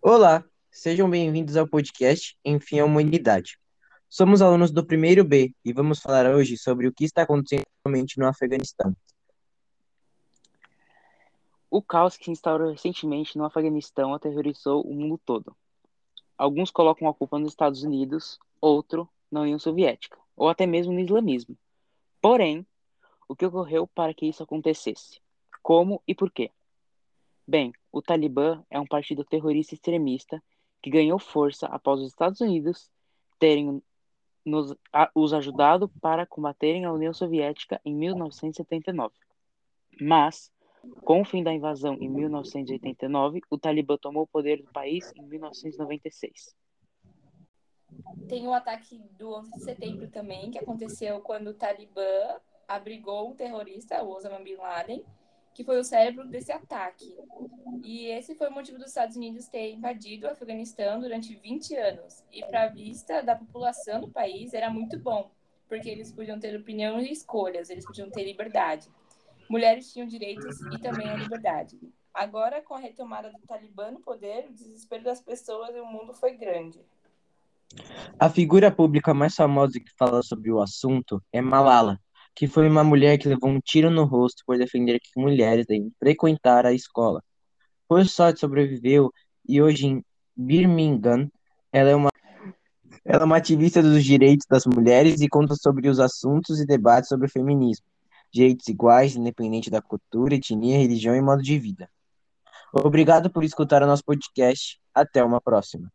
Olá, sejam bem-vindos ao podcast Enfim a Humanidade. Somos alunos do primeiro B e vamos falar hoje sobre o que está acontecendo no Afeganistão. O caos que se instaurou recentemente no Afeganistão aterrorizou o mundo todo. Alguns colocam a culpa nos Estados Unidos, outro na União Soviética, ou até mesmo no islamismo. Porém, o que ocorreu para que isso acontecesse? Como e por quê? Bem, o Talibã é um partido terrorista extremista que ganhou força após os Estados Unidos terem nos, a, os ajudado para combaterem a União Soviética em 1979. Mas, com o fim da invasão em 1989, o Talibã tomou o poder do país em 1996. Tem o ataque do 11 de setembro também, que aconteceu quando o Talibã abrigou um terrorista, o Osama Bin Laden, que foi o cérebro desse ataque. E esse foi o motivo dos Estados Unidos ter invadido o Afeganistão durante 20 anos. E para a vista da população do país era muito bom, porque eles podiam ter opinião e escolhas, eles podiam ter liberdade. Mulheres tinham direitos e também a liberdade. Agora, com a retomada do Talibã no poder, o desespero das pessoas e o mundo foi grande. A figura pública mais famosa que fala sobre o assunto é Malala, que foi uma mulher que levou um tiro no rosto por defender que mulheres devem frequentar a escola. Por sorte, sobreviveu e hoje em Birmingham ela é uma ela é uma ativista dos direitos das mulheres e conta sobre os assuntos e debates sobre o feminismo, direitos iguais, independente da cultura, etnia, religião e modo de vida. Obrigado por escutar o nosso podcast. Até uma próxima.